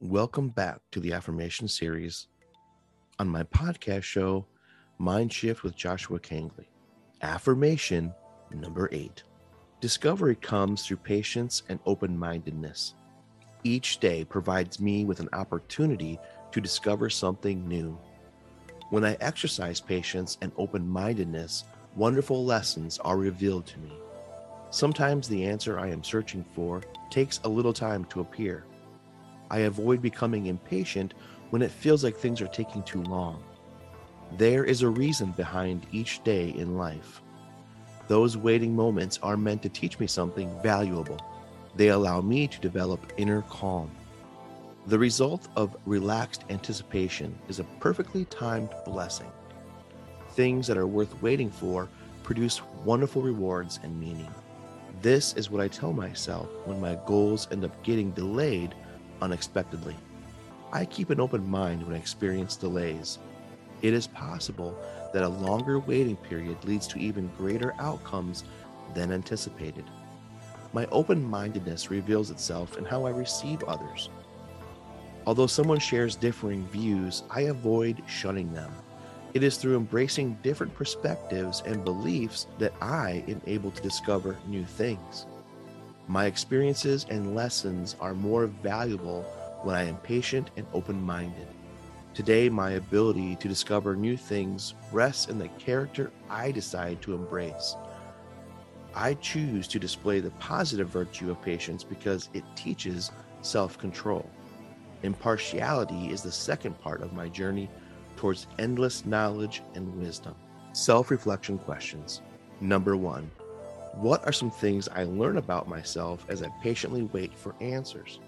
Welcome back to the affirmation series on my podcast show, Mind Shift with Joshua Kangley. Affirmation number eight Discovery comes through patience and open mindedness. Each day provides me with an opportunity to discover something new. When I exercise patience and open mindedness, wonderful lessons are revealed to me. Sometimes the answer I am searching for takes a little time to appear. I avoid becoming impatient when it feels like things are taking too long. There is a reason behind each day in life. Those waiting moments are meant to teach me something valuable. They allow me to develop inner calm. The result of relaxed anticipation is a perfectly timed blessing. Things that are worth waiting for produce wonderful rewards and meaning. This is what I tell myself when my goals end up getting delayed unexpectedly. I keep an open mind when I experience delays. It is possible that a longer waiting period leads to even greater outcomes than anticipated. My open mindedness reveals itself in how I receive others. Although someone shares differing views, I avoid shunning them. It is through embracing different perspectives and beliefs that I am able to discover new things. My experiences and lessons are more valuable when I am patient and open minded. Today, my ability to discover new things rests in the character I decide to embrace. I choose to display the positive virtue of patience because it teaches self control. Impartiality is the second part of my journey towards endless knowledge and wisdom. Self reflection questions. Number one what are some things I learn about myself as I patiently wait for answers?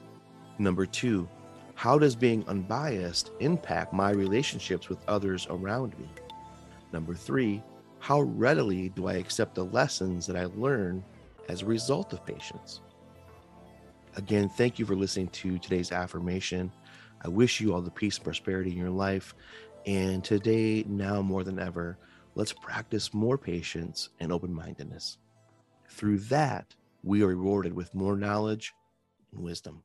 Number two, how does being unbiased impact my relationships with others around me? Number three, how readily do I accept the lessons that I learn as a result of patience? Again, thank you for listening to today's affirmation. I wish you all the peace and prosperity in your life. And today, now more than ever, let's practice more patience and open mindedness. Through that, we are rewarded with more knowledge and wisdom.